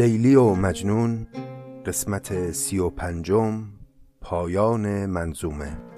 لیلی و مجنون قسمت سی و پنجم پایان منظومه.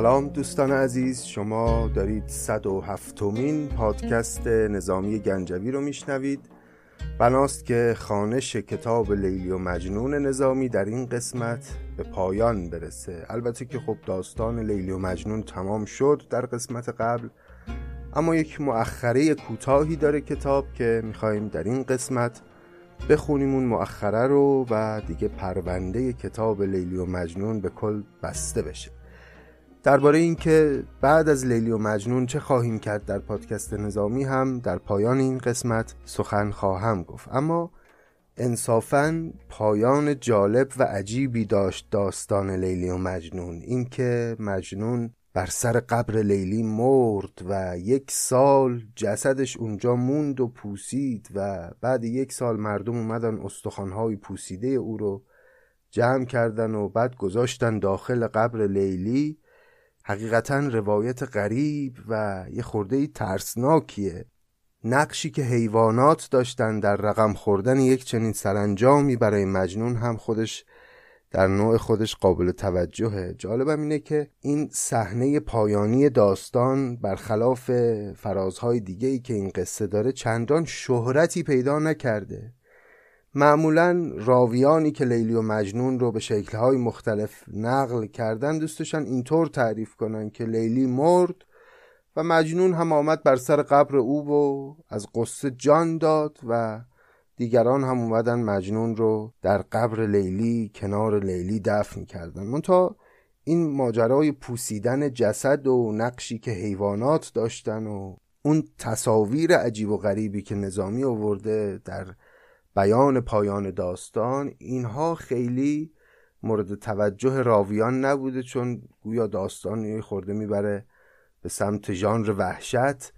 سلام دوستان عزیز شما دارید 107 مین پادکست نظامی گنجوی رو میشنوید. بناست که خانش کتاب لیلی و مجنون نظامی در این قسمت به پایان برسه. البته که خب داستان لیلی و مجنون تمام شد در قسمت قبل. اما یک مؤخره کوتاهی داره کتاب که میخواییم در این قسمت بخونیم اون مؤخره رو و دیگه پرونده کتاب لیلی و مجنون به کل بسته بشه. درباره اینکه بعد از لیلی و مجنون چه خواهیم کرد در پادکست نظامی هم در پایان این قسمت سخن خواهم گفت. اما انصافا پایان جالب و عجیبی داشت داستان لیلی و مجنون. اینکه مجنون بر سر قبر لیلی مرد و یک سال جسدش اونجا موند و پوسید و بعد یک سال مردم اومدن استخوانهای پوسیده او رو جمع کردن و بعد گذاشتن داخل قبر لیلی حقیقتا روایت غریب و یه خورده ترسناکیه. نقشی که حیوانات داشتن در رقم خوردن یک چنین سرانجامی برای مجنون هم خودش در نوع خودش قابل توجهه. جالبم اینه که این صحنه پایانی داستان برخلاف فرازهای دیگه ای که این قصه داره چندان شهرتی پیدا نکرده. معمولا راویانی که لیلی و مجنون رو به شکلهای مختلف نقل کردن دوستشان اینطور تعریف کنن که لیلی مرد و مجنون هم آمد بر سر قبر او و از قصه جان داد و دیگران هم اومدن مجنون رو در قبر لیلی کنار لیلی دفن کردن. منتها این ماجرای پوسیدن جسد و نقشی که حیوانات داشتن و اون تصاویر عجیب و غریبی که نظامی آورده در بیان پایان داستان اینها خیلی مورد توجه راویان نبوده چون گویا داستان یه خورده می‌بره به سمت ژانر وحشت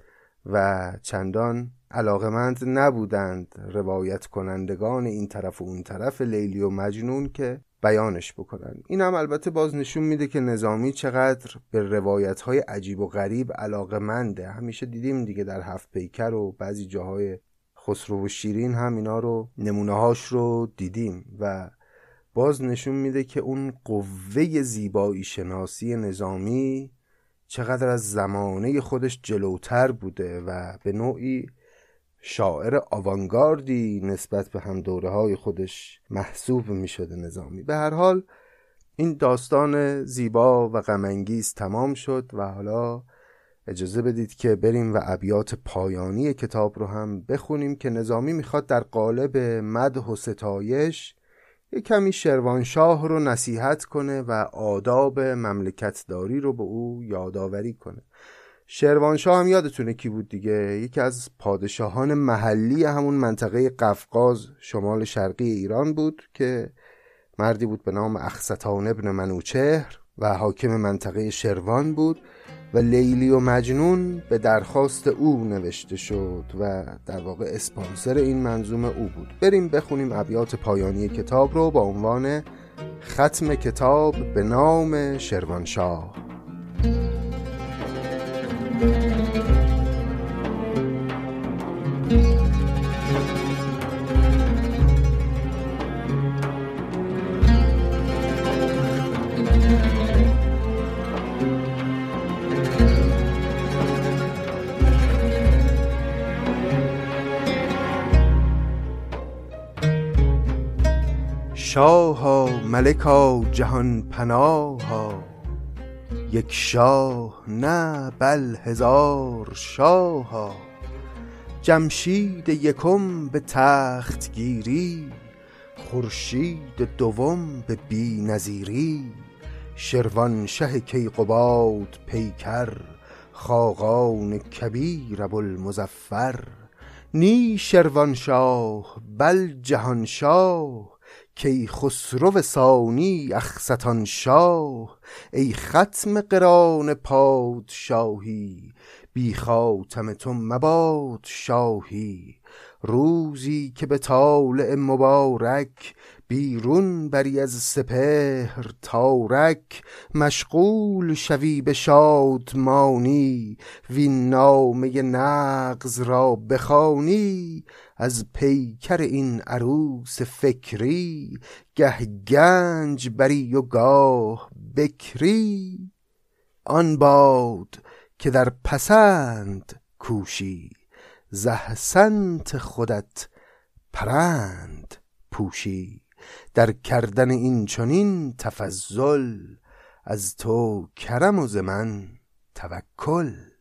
و چندان علاقمند نبودند روایت کنندگان این طرف و اون طرف لیلی و مجنون که بیانش بکنن. این هم البته باز نشون میده که نظامی چقدر به روایت های عجیب و غریب علاقمنده. همیشه دیدیم دیگه در هفت پیکر و بعضی جاهای خسرو و شیرین هم اینا رو نمونه هاش رو دیدیم و باز نشون میده که اون قوه زیبایی شناسی نظامی چقدر از زمانه خودش جلوتر بوده و به نوعی شاعر آوانگاردی نسبت به هم دوره های خودش محسوب می شده نظامی. به هر حال این داستان زیبا و غمانگیز تمام شد و حالا اجازه بدید که بریم و ابیات پایانی کتاب رو هم بخونیم که نظامی می‌خواد در قالب مدح و ستایش یک کمی شروانشاه رو نصیحت کنه و آداب مملکتداری رو به او یادآوری کنه. شروانشاه هم یادتونه کی بود دیگه؟ یکی از پادشاهان محلی همون منطقه قفقاز شمال شرقی ایران بود که مردی بود به نام اخستان ابن منوچهر و حاکم منطقه شروان بود. و لیلی و مجنون به درخواست او نوشته شد و در واقع اسپانسر این منظومه او بود. بریم بخونیم ابیات پایانی کتاب رو با عنوان ختم کتاب به نام شروانشاه. شاها ملکا جهان پناها یک شاه نه بل هزار شاها جمشید یکم به تخت گیری خورشید دوم به بی نظیری. شروان شه کیقباد پیکر خاقان کبیر ابوالمظفر. نی شروان شاه بل جهان شاه کی خسرو ثانی اخستان شاه ای ختم قران پادشاهی بی خاتم تو مباد شاهی. روزی که به طالع مبارک بیرون بری از سپهر تارک مشغول شوی به شادمانی وین نامه نغز را بخوانی. از پیکر این عروس فکری گه گنج بری و گاه بکری. آن باد که در پسند کوشی زهسنت خودت پرند پوشی. در کردن این چنین تفضل از تو کرم و ز من توکل.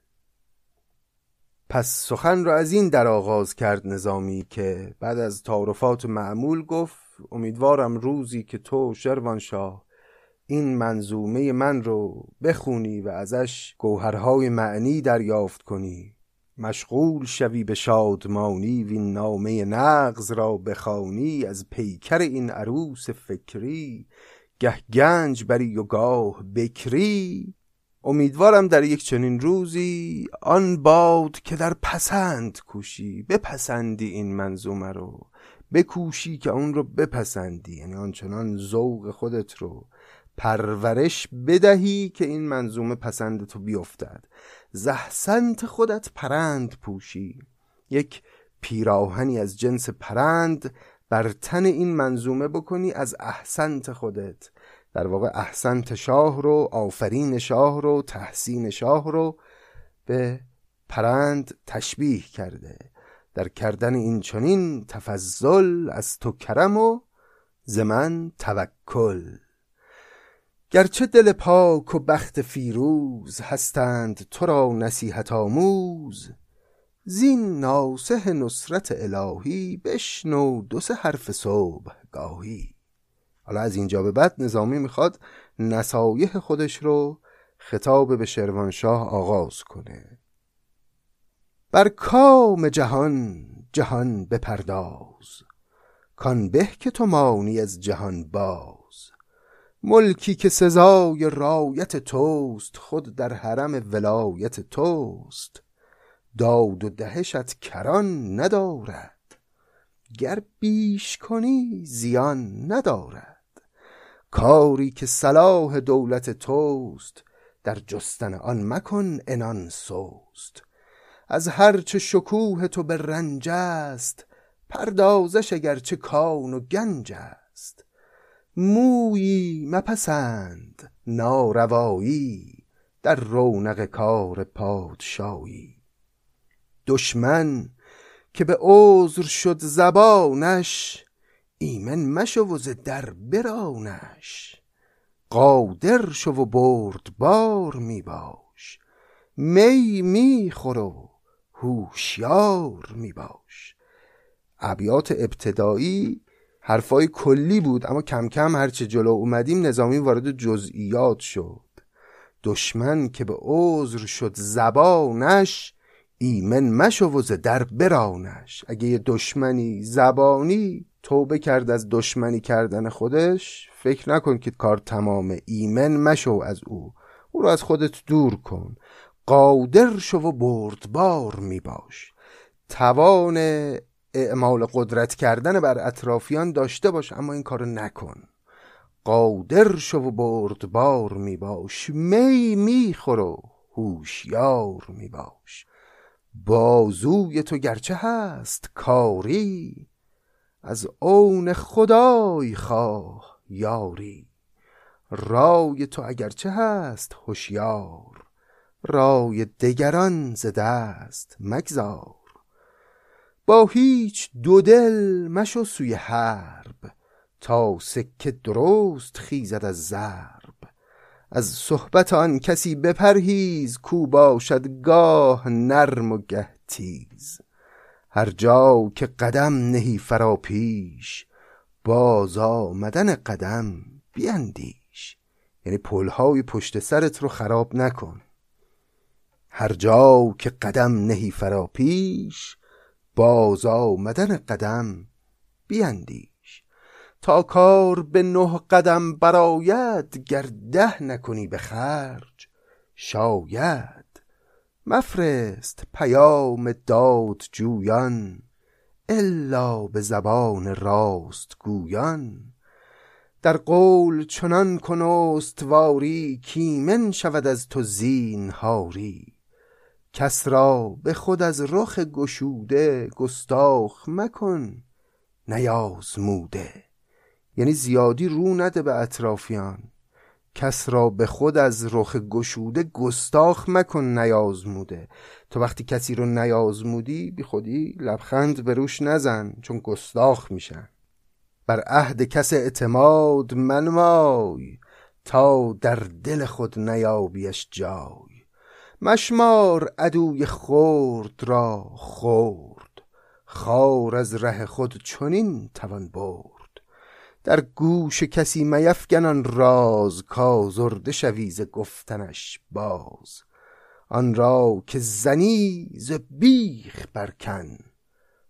پس سخن را از این در آغاز کرد نظامی که بعد از تعارفات معمول گفت امیدوارم روزی که تو شروانشاه این منظومه من رو بخونی و ازش گوهرهای معنی دریافت کنی. مشغول شوی به شادمانی وین نامه نغز را بخوانی. از پیکر این عروس فکری گه گنج بری و گاه بکری. امیدوارم در یک چنین روزی آن باد که در پسند کوشی بپسندی این منظومه رو. بکوشی که اون رو بپسندی یعنی آنچنان ذوق خودت رو پرورش بدهی که این منظومه پسند تو بیفتد زحسنت خودت پرند پوشی. یک پیراهنی از جنس پرند بر تن این منظومه بکنی از احسنت خودت. در واقع احسنت شاه رو آفرین شاه رو تحسین شاه رو به پرند تشبیه کرده. در کردن این چنین تفضل از تو کرم و زمن توکل. گرچه دل پاک و بخت فیروز هستند تو را نصیحت آموز. زین ناسه نصرت الهی بشنو دو سه حرف صبح گاهی. حالا از اینجا به بعد نظامی می‌خواد نصایح خودش رو خطاب به شروانشاه آغاز کنه. بر کام جهان جهان بپرداز. کان به که تو مانی از جهان باز. ملکی که سزای رایت توست خود در حرم ولایت توست. داد و دهشت کران ندارد. گر بیش کنی زیان ندارد. کاری که صلاح دولت توست در جستن آن مکن انان سوست از هرچه شکوه تو به رنج است پردازش اگرچه کان و گنج است. مویی مپسند ناروایی در رونق کار پادشایی. دشمن که به عذر شد زبانش ایمن مشو و در برانش. قادر شو و بردبار می باش. می می خور و هوشیار می باش. ابیات ابتدایی حرفای کلی بود اما کم کم هرچه جلو اومدیم نظامی وارد جزئیات شد. دشمن که به عذر شد زبانش ایمن مشو و در برانش. اگه یه دشمنی زبانی توبه کرد از دشمنی کردن خودش. فکر نکن که کار تمامه ایمن مشو از او. او رو از خودت دور کن. قادر شو و بردبار می باش. توان اعمال قدرت کردن بر اطرافیان داشته باش اما این کارو نکن. قادر شو و بردبار می باش. می میخور و هوشیار می باش. بازوی تو گرچه هست کاری از اون خدای خواه یاری. رای تو اگرچه هست هوشیار. رای دگران ز دست مگذار. با هیچ دو دل مشو سوی حرب تا سکه درست خیزد از ضرب. از صحبت آن کسی بپرهیز کو باشد گاه نرم و گه تیز. هر جا که قدم نهی فرا پیش باز آمدن قدم بیندیش. یعنی پلهای پشت سرت رو خراب نکن. هر جا که قدم نهی فرا پیش باز آمدن قدم بیندیش. تا کار به نه قدم براید گر ده نکنی به خرج شاید مفرست پیام داد جویان الا به زبان راست گویان در قول چنان کن استواری کیمن شود از تو زینهاری. کس را به خود از رخ گشوده گستاخ مکن نیازموده. یعنی زیادی رو نده به اطرافیان. کس را به خود از رخ گشوده گستاخ مکن نیازموده. تو وقتی کسی رو نیازمودی بی خودی لبخند به روش نزن چون گستاخ میشن. بر عهد کس اعتماد منمای تا در دل خود نیابیش جای. مشمار عدوی خورد را خورد خار از ره خود چنین توان برد. در گوش کسی میفگن راز کازرده شوی ز گفتنش باز. آن را که زنی ز بیخ برکن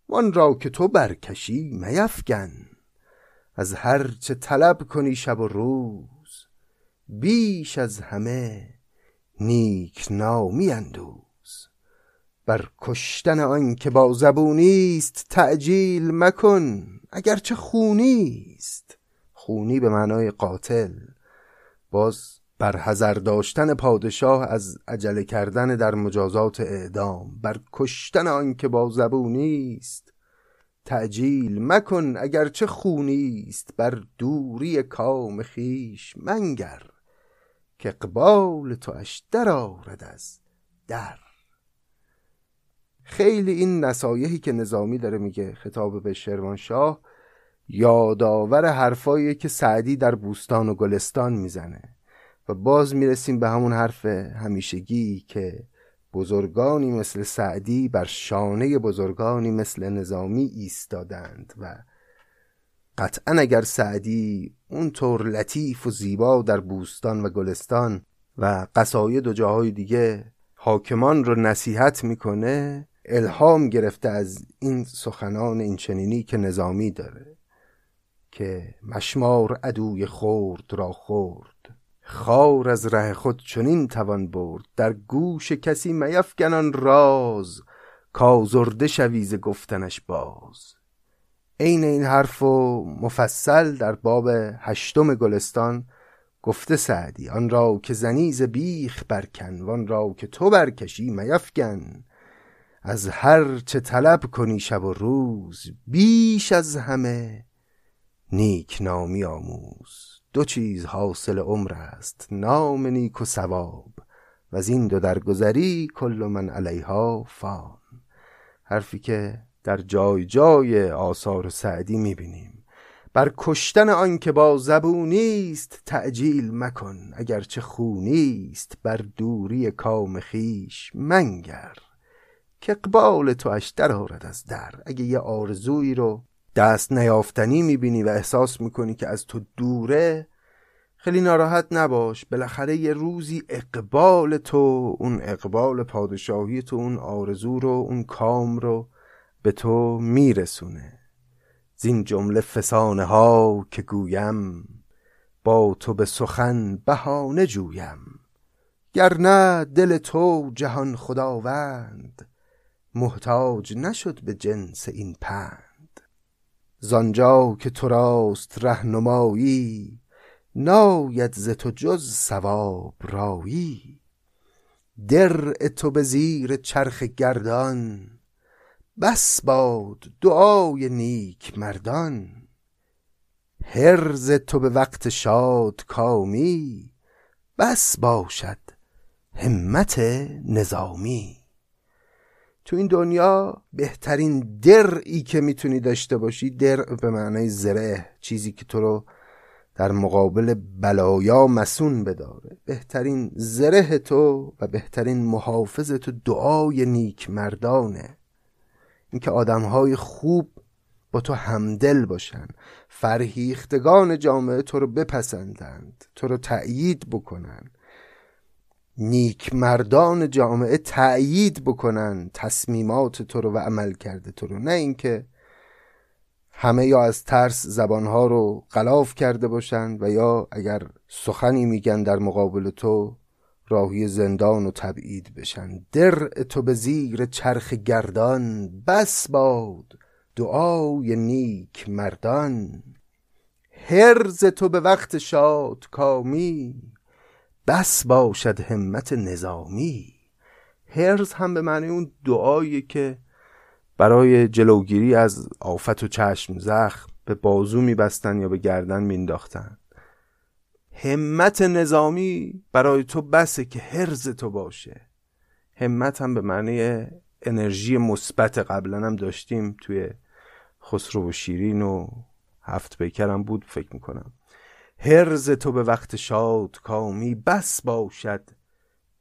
وان را که تو برکشی میفگن. از هر چه طلب کنی شب و روز بیش از همه نیک نامی اندوز. بر کشتن آن که با زبونیست تعجیل مکن اگرچه خونی خونی به معنای قاتل. باز بر حذر داشتن پادشاه از عجله کردن در مجازات اعدام بر کشتن آن که با زبونی است. تعجیل مکن اگرچه خونی است بر دوری کام خیش منگر که اقبال تو اش در آرد از در. خیلی این نصایحی که نظامی داره میگه خطاب به شروانشاه یادآور حرفایی که سعدی در بوستان و گلستان می‌زنه. و باز می‌رسیم به همون حرف همیشگی که بزرگانی مثل سعدی بر شانه بزرگانی مثل نظامی ایستادند و قطعا اگر سعدی اونطور لطیف و زیبا در بوستان و گلستان و قصاید و جاهای دیگه حاکمان رو نصیحت می‌کنه الهام گرفته از این سخنان این چنینی که نظامی داره. که مشمار عدوی خورد را خورد. خار از ره خود چنین توان برد. در گوش کسی میفگنان راز. کازرده شویز گفتنش باز. عین این حرف و مفصل در باب هشتم گلستان گفته سعدی آن را که زنیز بیخ برکن وان را که تو برکشی میفگن. از هر چه طلب کنی شب و روز بیش از همه نیک نامی آموز. دو چیز حاصل عمر است. نام نیک و ثواب. و از این دو درگذری کل من علیها فان. حرفی که در جای جای آثار سعدی می‌بینیم. بر کشتن آن که با زبونیست تعجیل مکن. اگرچه خونیست بر دوری کام خیش منگر. که اقبال تو اش در آرد از در. اگه یه آرزویی رو دست نیافتنی می‌بینی و احساس می‌کنی که از تو دوره خیلی ناراحت نباش. بالاخره یه روزی اقبال تو اون اقبال پادشاهی تو اون آرزو رو اون کام رو به تو میرسونه. زین جمله فسانه ها که گویم با تو به سخن بهانه جویم. گر نه دل تو جهان خداوند محتاج نشد به جنس این پند. زانجا که تو راست رهنمایی ناید ز تو جز ثواب رایی. درع تو به زیر چرخ گردان بس باد دعای نیک مردان. حرز تو به وقت شاد کامی بس باشد همت نظامی. تو این دنیا بهترین درعی که می‌تونی داشته باشی درع به معنای زره چیزی که تو رو در مقابل بلایا مسون بداره. بهترین زره تو و بهترین محافظ تو دعای نیک مردانه. اینکه آدمهای خوب با تو همدل باشن فرهیختگان جامعه تو رو بپسندند تو رو تأیید بکنن. نیک مردان جامعه تأیید بکنن تصمیمات تو رو و عمل کرده تو رو. نه اینکه همه یا از ترس زبانها رو غلاف کرده باشند و یا اگر سخنی میگن در مقابل تو راهی زندان و تبعید بشن. در تو به زیر چرخ گردان بس باد دعای نیک مردان هرز تو به وقت شاد کامی بس باشد همت نظامی. هرز هم به معنی اون دعایی که برای جلوگیری از آفت و چشم زخم به بازو میبستن یا به گردن مینداختن همت نظامی برای تو بسه که هرز تو باشه. همت هم به معنی انرژی مثبت قبلا هم داشتیم توی خسرو و شیرین و هفت پیکرم بود فکر می‌کنم. هرز تو به وقت شاد کامی بس باشد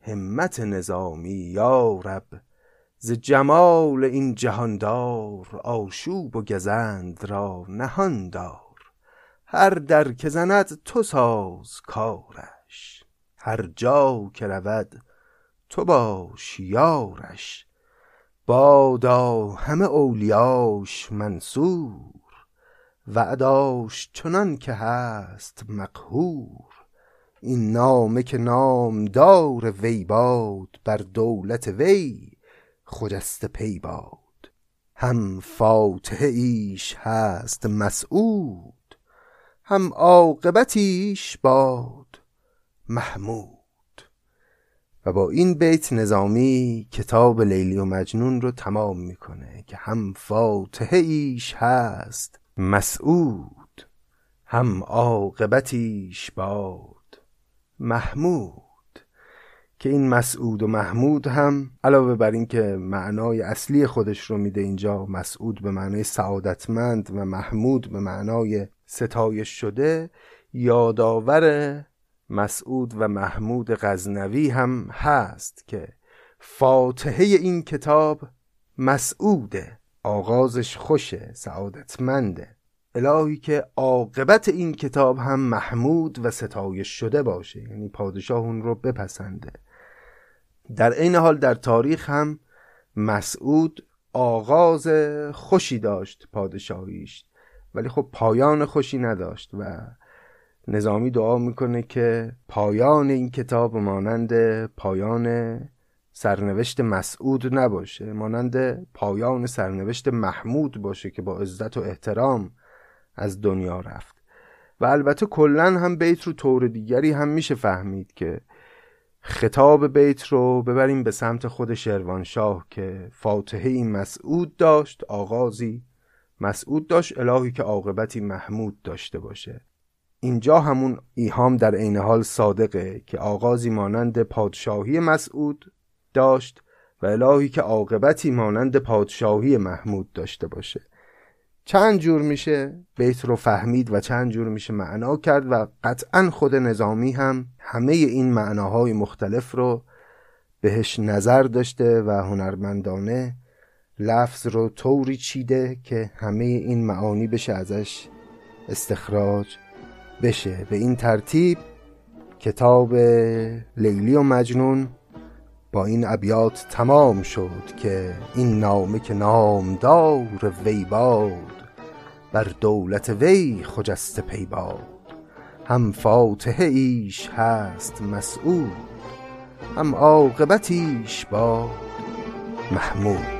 همت نظامی یا رب. ز جمال این جهاندار آشوب و گزند را نهان دار هر در که زند تو ساز کارش هر جا که رود تو باش یارش. بادا همه اولیاش منصور وعداش چنان که هست مقهور. این نامه که نامدار وی باد بر دولت وی خجسته پی باد. هم فاتحه ایش هست مسعود هم عاقبتیش باد محمود. و با این بیت نظامی کتاب لیلی و مجنون رو تمام می‌کنه که هم فاتحه ایش هست مسعود هم عاقبتیش باد محمود که این مسعود و محمود هم علاوه بر اینکه معنای اصلی خودش رو میده اینجا مسعود به معنای سعادتمند و محمود به معنای ستایش شده یادآور مسعود و محمود غزنوی هم هست که فاتحه این کتاب مسعوده آغازش خوشه سعادتمنده. الهی که عاقبت این کتاب هم محمود و ستایش شده باشه یعنی پادشاه اون رو بپسنده. در این حال در تاریخ هم مسعود آغاز خوشی داشت پادشاهیش ولی خب پایان خوشی نداشت و نظامی دعا می‌کنه که پایان این کتاب مانند پایان سرنوشت مسعود نباشه مانند پایان سرنوشت محمود باشه که با عزت و احترام از دنیا رفت. و البته کلا هم بیت رو طور دیگری هم میشه فهمید که خطاب بیت رو ببریم به سمت خود شروانشاه که فاتحه مسعود داشت آغازی مسعود داشت الهی که عاقبتی محمود داشته باشه. اینجا همون ایهام در عین حال صادقه که آغازی مانند پادشاهی مسعود داشت و الهی که عاقبتی مانند پادشاهی محمود داشته باشه. چند جور میشه؟ بیت رو فهمید و چند جور میشه معنا کرد و قطعا خود نظامی هم همه این معناهای مختلف رو بهش نظر داشته و هنرمندانه لفظ رو طوری چیده که همه این معانی بشه ازش استخراج بشه. به این ترتیب کتاب لیلی و مجنون با این ابیات تمام شد که این نامه که نامدار وی باد بر دولت وی خجسته پی باد. هم فاتحه ایش هست مسعود هم عاقبتیش باد محمود.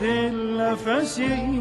دل نفسی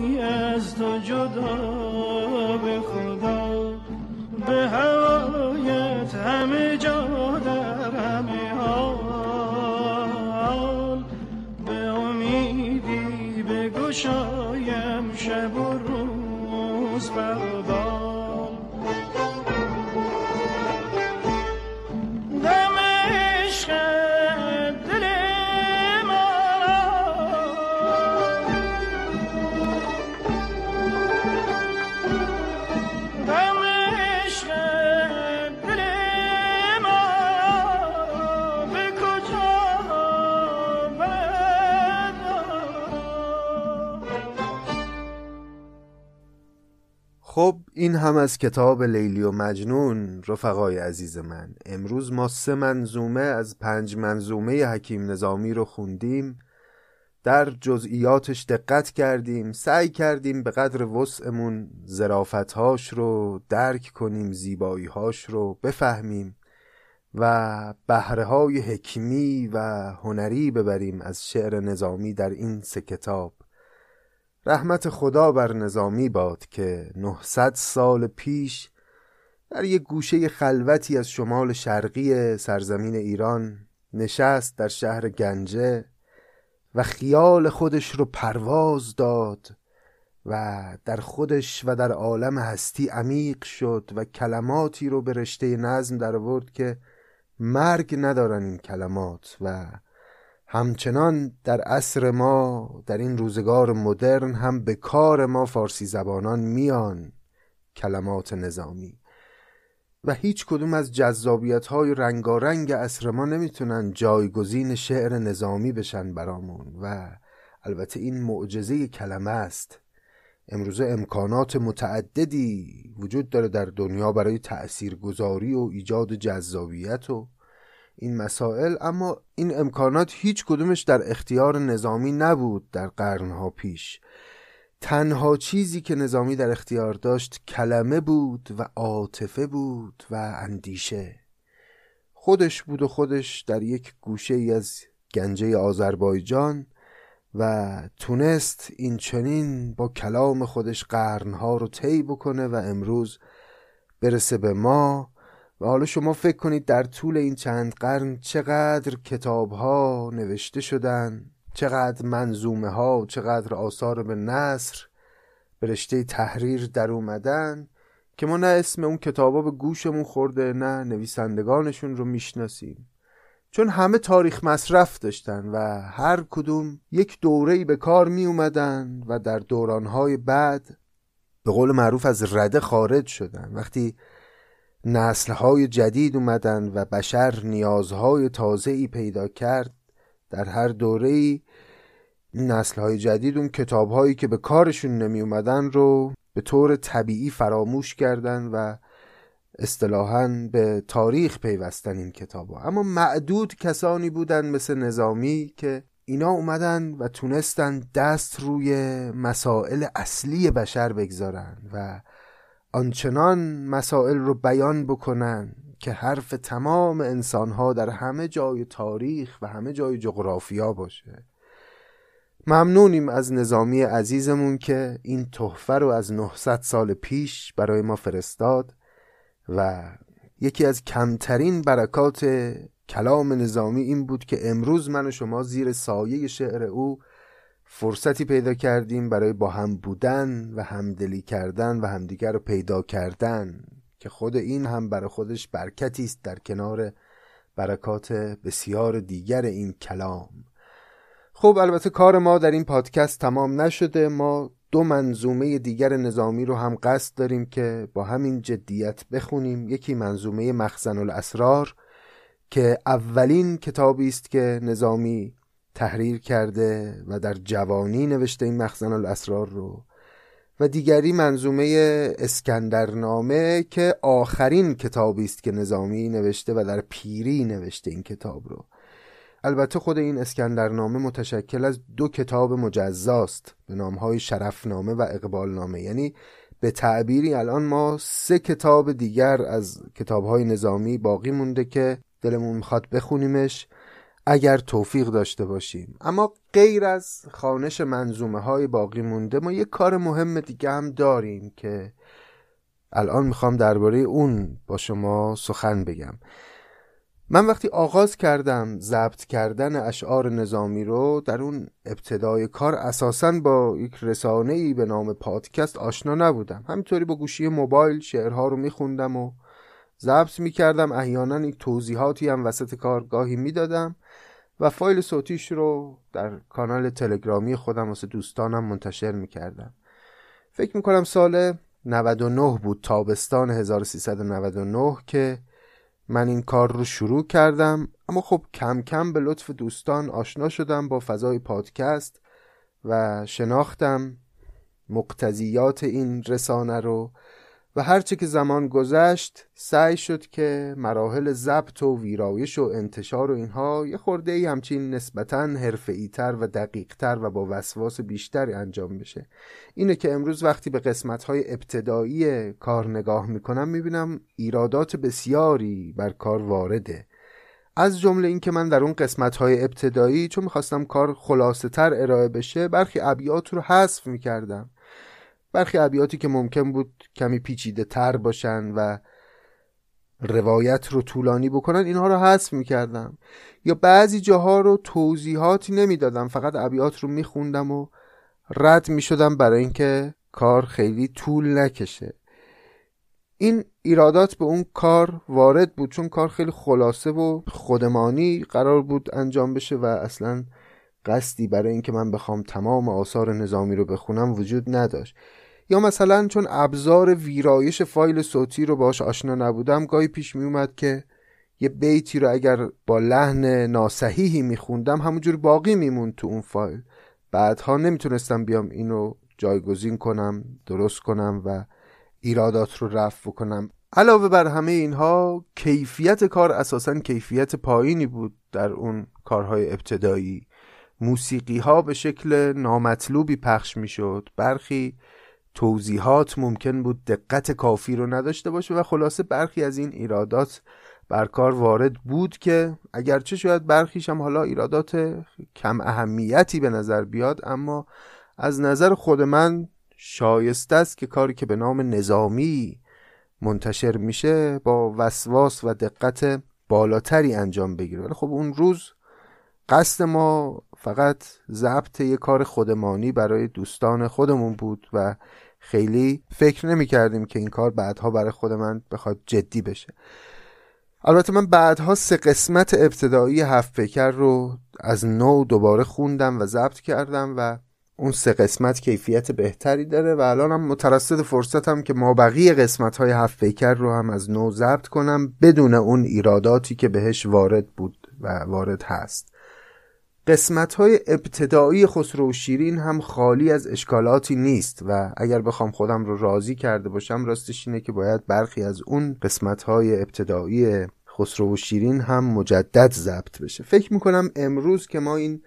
این هم از کتاب لیلی و مجنون رفقای عزیز من. امروز ما سه منظومه از پنج منظومه حکیم نظامی رو خوندیم. در جزئیاتش دقت کردیم سعی کردیم به قدر وسعمون زرافتهاش رو درک کنیم زیباییهاش رو بفهمیم و بهره های حکمی و هنری ببریم از شعر نظامی در این سه کتاب. رحمت خدا بر نظامی باد که 900 سال پیش در یک گوشه خلوتی از شمال شرقی سرزمین ایران نشست در شهر گنجه و خیال خودش رو پرواز داد و در خودش و در عالم هستی عمیق شد و کلماتی رو به رشته نظم در آورد که مرگ ندارن این کلمات و همچنان در عصر ما در این روزگار مدرن هم به کار ما فارسی زبانان میان کلمات نظامی و هیچ کدوم از جذابیت های رنگارنگ عصر ما نمی‌تونن جایگزین شعر نظامی بشن برامون و البته این معجزه کلمه است. امروزه امکانات متعددی وجود داره در دنیا برای تأثیرگذاری و ایجاد جذابیت و این مسائل اما این امکانات هیچ کدومش در اختیار نظامی نبود در قرنها پیش. تنها چیزی که نظامی در اختیار داشت کلمه بود و عاطفه بود و اندیشه. خودش بود و خودش در یک گوشه ای از گنجه آذربایجان و تونست این چنین با کلام خودش قرنها رو طی بکنه و امروز برسه به ما و حالا شما فکر کنید در طول این چند قرن چقدر کتاب ها نوشته شدن چقدر منظومه ها چقدر آثار به نصر به رشته تحریر در اومدن که ما نه اسم اون کتابا به گوشمون خورده نه نویسندگانشون رو می‌شناسیم. چون همه تاریخ مصرف داشتن و هر کدوم یک دوره‌ای به کار می اومدن و در دورانهای بعد به قول معروف از رده خارج شدن. وقتی نسلهای جدید اومدن و بشر نیازهای ای پیدا کرد در هر دوره ای نسلهای جدید اون کتابهایی که به کارشون نمی اومدن رو به طور طبیعی فراموش کردن و اصطلاحا به تاریخ پیوستن این کتاب ها. اما معدود کسانی بودن مثل نظامی که اینا اومدن و تونستن دست روی مسائل اصلی بشر بگذارن و آنچنان مسائل رو بیان بکنن که حرف تمام انسانها در همه جای تاریخ و همه جای جغرافیا باشه. ممنونیم از نظامی عزیزمون که این تحفه رو از 900 سال پیش برای ما فرستاد و یکی از کمترین برکات کلام نظامی این بود که امروز من و شما زیر سایه شعر او فرصتی پیدا کردیم برای با هم بودن و همدلی کردن و همدیگر رو پیدا کردن که خود این هم برای خودش برکتی است در کنار برکات بسیار دیگر این کلام. خب البته کار ما در این پادکست تمام نشده. ما دو منظومه دیگر نظامی رو هم قصد داریم که با همین جدیت بخونیم. یکی منظومه مخزن الاسرار که اولین کتابی است که نظامی تحریر کرده و در جوانی نوشته این مخزن الاسرار رو و دیگری منظومه اسکندرنامه که آخرین کتابی است که نظامی نوشته و در پیری نوشته این کتاب رو. البته خود این اسکندرنامه متشکل از دو کتاب مجزاست به نامهای شرفنامه و اقبالنامه. یعنی به تعبیری الان ما سه کتاب دیگر از کتابهای نظامی باقی مونده که دلمون می‌خواد بخونیمش. اگر توفیق داشته باشیم. اما غیر از خانش منظومه های باقی مونده ما یک کار مهم دیگه هم داریم که الان می‌خوام درباره اون با شما سخن بگم. من وقتی آغاز کردم ضبط کردن اشعار نظامی رو در اون ابتدای کار اساسا با یک رسانه ای به نام پادکست آشنا نبودم. همینطوری با گوشی موبایل شعرها رو میخوندم و ضبط می‌کردم. احیانا یک توضیحاتی هم وسط کارگاهی می‌دادم و فایل صوتیش رو در کانال تلگرامی خودم واسه دوستانم منتشر می‌کردم. فکر می‌کنم سال 99 بود تابستان 1399 که من این کار رو شروع کردم. اما خب کم کم به لطف دوستان آشنا شدم با فضای پادکست و شناختم مقتضیات این رسانه رو. و هرچه که زمان گذشت سعی شد که مراحل ضبط و ویرایش و انتشار و اینها یه خورده ای همچین نسبتا حرفه‌ای تر و دقیق تر و با وسواس بیشتری انجام بشه. اینه که امروز وقتی به قسمت های ابتدایی کار نگاه می‌کنم می‌بینم ایرادات بسیاری بر کار وارده. از جمله اینکه من در اون قسمت های ابتدایی چون می‌خواستم کار خلاصه تر ارائه بشه برخی ابیات رو حذف می‌کردم. برخی ابیاتی که ممکن بود کمی پیچیده تر باشن و روایت رو طولانی بکنن اینها رو حذف می‌کردم. یا بعضی جاها رو توضیحاتی نمی‌دادم فقط ابیات رو میخوندم و رد می‌شدم برای اینکه کار خیلی طول نکشه. این ایرادات به اون کار وارد بود چون کار خیلی خلاصه و خودمانی قرار بود انجام بشه و اصلا قصدی برای اینکه من بخوام تمام آثار نظامی رو بخونم وجود نداشت. یا مثلا چون ابزار ویرایش فایل صوتی رو باش آشنا نبودم گاهی پیش می اومد که یه بیتی رو اگر با لحن ناسحیحی میخوندم همونجور باقی میموند تو اون فایل. بعدها نمی‌تونستم بیام اینو جایگزین کنم درست کنم و ایرادات رو رفع کنم علاوه بر همه اینها کیفیت کار اساسا کیفیت پایینی بود در اون کارهای ابتدایی. موسیقی ها به شکل نامطلوبی پخش می‌شد. برخی توضیحات ممکن بود دقت کافی رو نداشته باشه و خلاصه برخی از این ایرادات بر کار وارد بود که اگرچه شاید برخیش هم حالا ایرادات کم اهمیتی به نظر بیاد اما از نظر خود من شایسته است که کاری که به نام نظامی منتشر میشه با وسواس و دقت بالاتری انجام بگیره. ولی خب اون روز قصد ما فقط ضبط یه کار خودمانی برای دوستان خودمون بود و خیلی فکر نمی کردیم که این کار بعدها برای خود من بخواد جدی بشه. البته من بعدها سه قسمت ابتدایی هفت پیکر رو از نو دوباره خوندم و ضبط کردم و اون سه قسمت کیفیت بهتری داره و الانم مترصد فرصتم که ما بقیه قسمت های هفت پیکر رو هم از نو ضبط کنم بدون اون ایراداتی که بهش وارد بود و وارد هست. قسمت های ابتدایی خسرو و شیرین هم خالی از اشکالاتی نیست و اگر بخوام خودم رو راضی کرده باشم راستش اینه که باید برخی از اون قسمت های ابتدایی خسرو و شیرین هم مجدد ضبط بشه. فکر می‌کنم امروز که ما این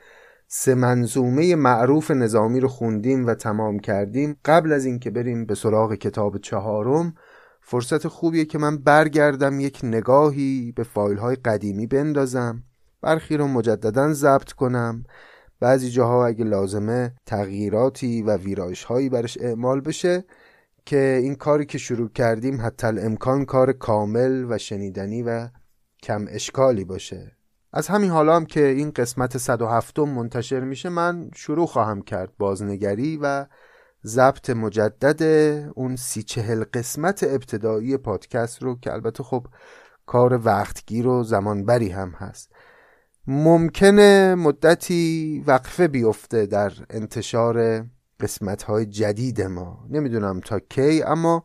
سه منظومه معروف نظامی رو خوندیم و تمام کردیم قبل از اینکه بریم به سراغ کتاب چهارم فرصت خوبیه که من برگردم یک نگاهی به فایل های قدیمی بندازم. برخی رو مجددا ضبط کنم. بعضی جاها اگه لازمه تغییراتی و ویرایش هایی برش اعمال بشه که این کاری که شروع کردیم حتی امکان کار کامل و شنیدنی و کم اشکالی باشه. از همین حالا هم که این قسمت 107 منتشر میشه من شروع خواهم کرد. بازنگری و ضبط مجدد اون سی چهل قسمت ابتدایی پادکست رو که البته خب کار وقتگیر و زمانبری هم هست. ممکنه مدتی وقفه بیفته در انتشار قسمت های جدید ما. نمی‌دونم تا کی اما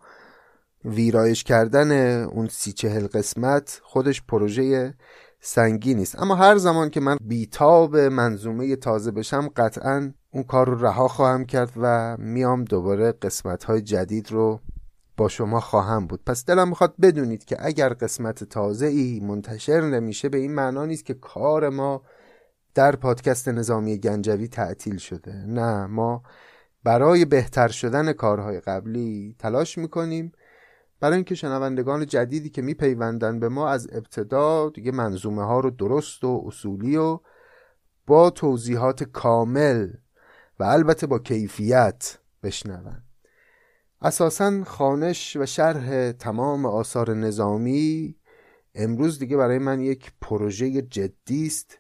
ویرایش کردن اون سی چهل قسمت خودش پروژه سنگی نیست. اما هر زمان که من بیتاب منظومه تازه بشم قطعا اون کار رو رها خواهم کرد و میام دوباره قسمت های جدید رو با شما خواهم بود. پس دلم می‌خواد بدونید که اگر قسمت تازه ای منتشر نمیشه به این معنا نیست که کار ما در پادکست نظامی گنجوی تعطیل شده. نه ما برای بهتر شدن کارهای قبلی تلاش می‌کنیم. برای اینکه شنوندگان جدیدی که میپیوندن به ما از ابتدا دیگه منظومه ها رو درست و اصولی و با توضیحات کامل و البته با کیفیت بشنون. اساسا خانش و شرح تمام آثار نظامی امروز دیگه برای من یک پروژه جدی است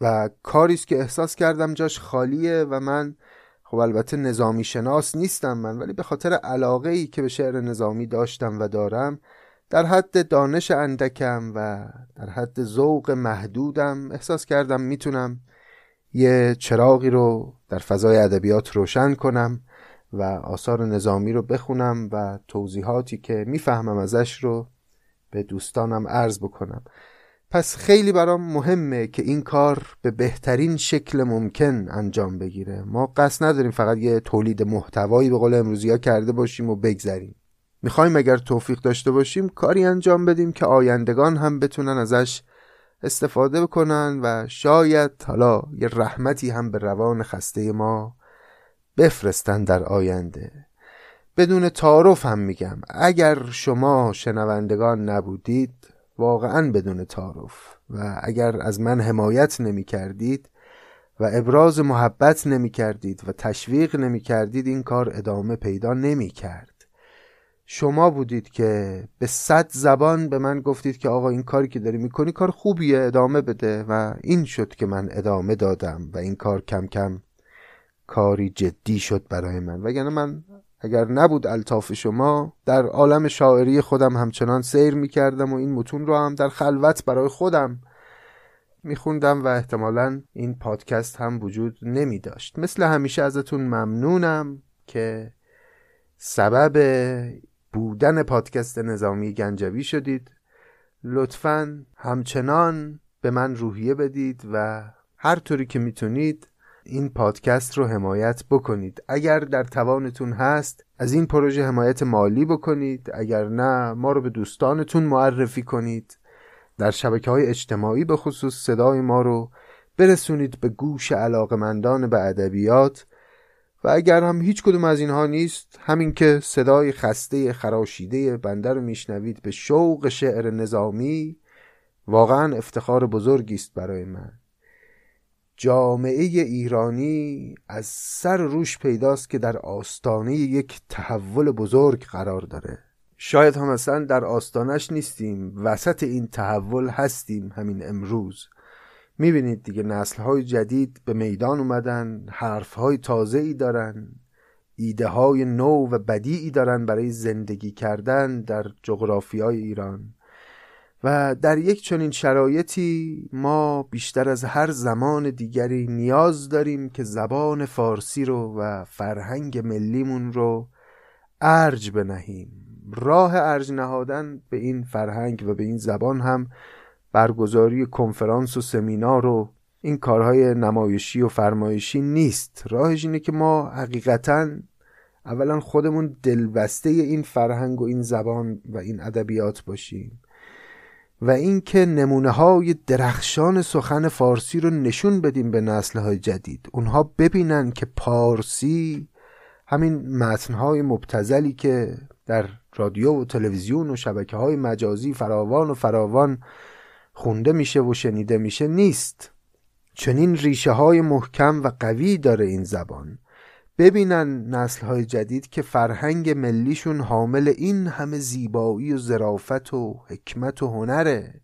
و کاری است که احساس کردم جاش خالیه و من خب البته نظامی شناس نیستم من ولی به خاطر علاقه ای که به شعر نظامی داشتم و دارم در حد دانش اندکم و در حد ذوق محدودم احساس کردم می‌تونم یه چراغی رو در فضای ادبیات روشن کنم و آثار نظامی رو بخونم و توضیحاتی که می‌فهمم ازش رو به دوستانم عرض بکنم. پس خیلی برام مهمه که این کار به بهترین شکل ممکن انجام بگیره. ما قصد نداریم فقط یه تولید محتوایی به قول امروزی ها کرده باشیم و بگذریم. می‌خوایم اگر توفیق داشته باشیم کاری انجام بدیم که آیندگان هم بتونن ازش استفاده بکنن و شاید حالا یه رحمتی هم به روان خسته ما بفرستن در آینده. بدون تعارف هم میگم اگر شما شنوندگان نبودید واقعا بدون تعارف. و اگر از من حمایت نمی کردید و ابراز محبت نمی کردید و تشویق نمی کردید این کار ادامه پیدا نمی کرد شما بودید که به صد زبان به من گفتید که آقا این کاری که داری می‌کنی کار خوبیه ادامه بده. و این شد که من ادامه دادم و این کار کم کم کاری جدی شد برای من. وگرنه من اگر نبود الطاف شما در عالم شاعری خودم همچنان سیر می‌کردم و این متون رو هم در خلوت برای خودم میخوندم و احتمالا این پادکست هم وجود نمی داشت مثل همیشه ازتون ممنونم که سبب بودن پادکست نظامی گنجوی شدید. لطفا همچنان به من روحیه بدید و هر طوری که می‌تونید این پادکست رو حمایت بکنید. اگر در توانتون هست از این پروژه حمایت مالی بکنید. اگر نه ما رو به دوستانتون معرفی کنید. در شبکه های اجتماعی به خصوص صدای ما رو برسونید به گوش علاقمندان به ادبیات. و اگر هم هیچ کدوم از اینها نیست همین که صدای خسته خراشیده بنده رو میشنوید به شوق شعر نظامی واقعا افتخار بزرگی است برای من. جامعه ایرانی از سر روش پیداست که در آستانه یک تحول بزرگ قرار داره. شاید هم اصلا در آستانش نیستیم وسط این تحول هستیم همین امروز. می‌بینید دیگه نسل های جدید به میدان اومدن حرف های تازه ای دارن ایده های نو و بدیعی دارن برای زندگی کردن در جغرافی های ایران. و در یک چنین شرایطی ما بیشتر از هر زمان دیگری نیاز داریم که زبان فارسی رو و فرهنگ ملیمون رو ارج بنهیم. راه ارج نهادن به این فرهنگ و به این زبان هم برگزاری کنفرانس و سمینار و این کارهای نمایشی و فرمایشی نیست. راهش اینه که ما حقیقتا اولا خودمون دلبسته این فرهنگ و این زبان و این ادبیات باشیم. و اینکه نمونه های درخشان سخن فارسی رو نشون بدیم به نسل های جدید. اونها ببینن که پارسی همین متن های مبتزلی که در رادیو و تلویزیون و شبکه های مجازی فراوان و فراوان خونده میشه و شنیده میشه نیست. چنین ریشه های محکم و قوی داره این زبان. ببینن نسل های جدید که فرهنگ ملیشون حامل این همه زیبایی و ظرافت و حکمت و هنره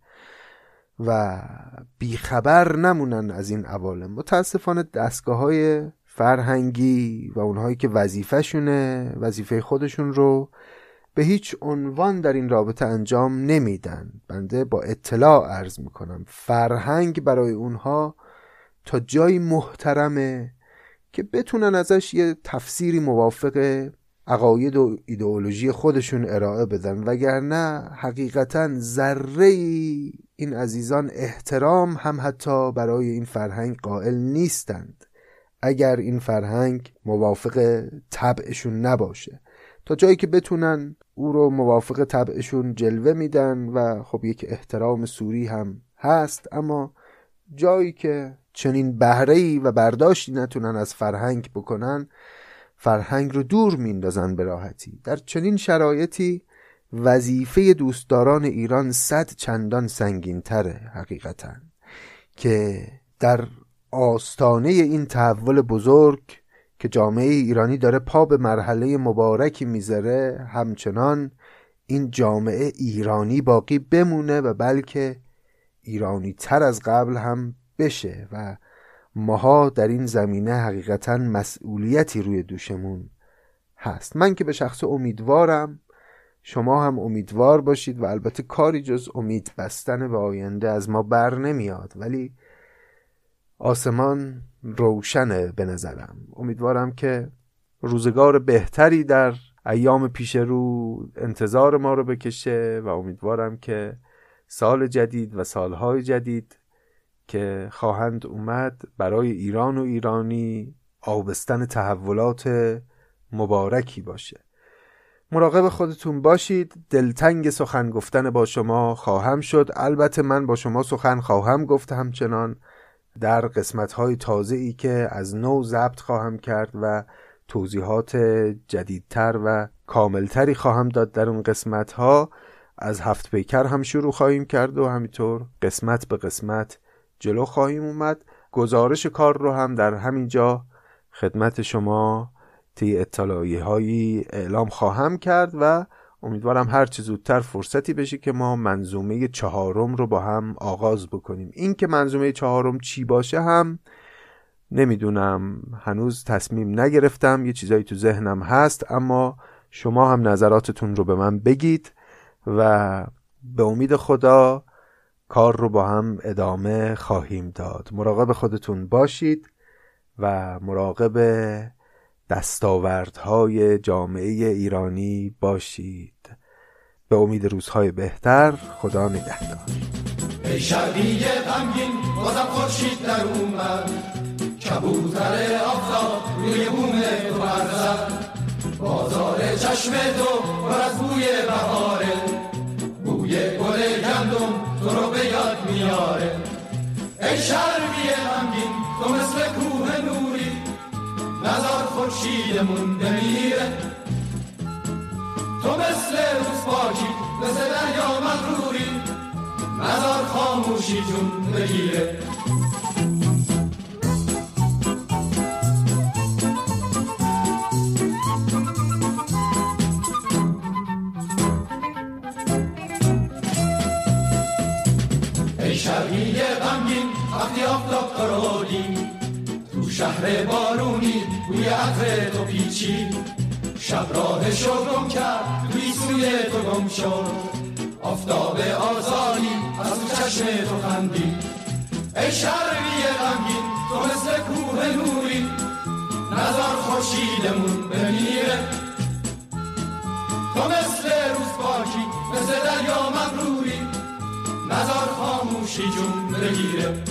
و بیخبر نمونن از این عوالم. متاسفانه دستگاه های فرهنگی و اونهایی که وظیفهشونه وظیفه خودشون رو به هیچ عنوان در این رابطه انجام نمیدن. بنده با اطلاع عرض می‌کنم فرهنگ برای اونها تا جایی محترمه که بتونن ازش یه تفسیری موافق عقاید و ایدئولوژی خودشون ارائه بدن. وگرنه حقیقتا ذره این عزیزان احترام هم حتی برای این فرهنگ قائل نیستند. اگر این فرهنگ موافق طبعشون نباشه. تا جایی که بتونن او رو موافق طبعشون جلوه میدن و خب یک احترام سوری هم هست اما جایی که چنین بهره و برداشتی نتونن از فرهنگ بکنن فرهنگ رو دور میندازن به راحتی. در چنین شرایطی وظیفه دوستداران ایران صد چندان سنگین تره حقیقتا که در آستانه این تحول بزرگ که جامعه ایرانی داره پا به مرحله مبارکی می‌ذاره همچنان این جامعه ایرانی باقی بمونه و بلکه ایرانی تر از قبل هم بشه و ماها در این زمینه حقیقتا مسئولیتی روی دوشمون هست. من که به شخص امیدوارم شما هم امیدوار باشید و البته کاری جز امید بستن به آینده از ما بر نمیاد ولی آسمان روشنه به نظرم. امیدوارم که روزگار بهتری در ایام پیش رو انتظار ما رو بکشه و امیدوارم که سال جدید و سالهای جدید که خواهند اومد برای ایران و ایرانی آبستن تحولات مبارکی باشه. مراقب خودتون باشید. دلتنگ سخن گفتن با شما خواهم شد. البته من با شما سخن خواهم گفت همچنان در قسمت های تازه ای که از نو ضبط خواهم کرد و توضیحات جدیدتر و کاملتری خواهم داد در اون قسمت ها از هفت پیکر هم شروع خواهیم کرد و همینطور قسمت به قسمت جلو خواهیم اومد. گزارش کار رو هم در همین جا خدمت شما طی اطلاعی هایی اعلام خواهم کرد و امیدوارم هر چه زودتر فرصتی بشه که ما منظومه چهارم رو با هم آغاز بکنیم. این که منظومه چهارم چی باشه هم نمی‌دونم. هنوز تصمیم نگرفتم. یه چیزایی تو ذهنم هست اما شما هم نظراتتون رو به من بگید و به امید خدا کار رو با هم ادامه خواهیم داد. مراقب خودتون باشید و مراقب دستاوردهای جامعه ایرانی باشید. به امید روزهای بهتر خدا نگهدار. ای شبیه غمگین بازم خورشید در اومد کبوتر آفتاب روی بوم تو برزد. بازار چشم تو پر از بوی بهاره رو به یاد میاره. ای شربی غمگین تو مثل کوه نوری. نظر خورشیدمون بمیره تو مثل روز پاکی مثل دریا مغروری. نظر خاموشی جون بگیره. شهر بارونی بوی عطر تو پیچی. شب راهشو گم کرد توی سوی تو گم شد. آفتاب آزادی از تو چشم تو خندی. ای شرقی غمگین تو مثل کوه نوری. نظر خورشیدمون بمیره. تو مثل روز پاکی مثل دریا مغروری. نظر خاموشی جون بگیره.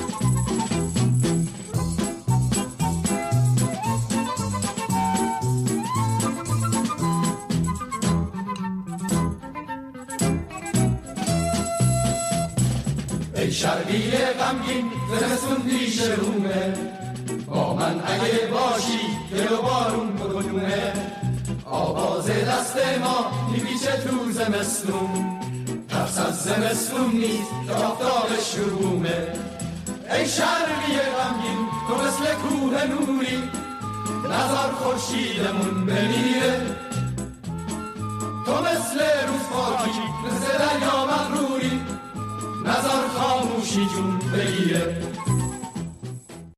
شرقی غمگین زمستون پیش رومه. با من اگه باشی دل و بارون بکنونه آواز دست ما میپیچه تو زمستون. ترس از زمستون نیست که آفتاب شرومه ای شرقی غمگین تو مثل کوه نوری. نظر خورشیدمون بمیره. تو مثل روز پاکی مثل دریا مغروری. نظر خاموش نوشی جون بگیره.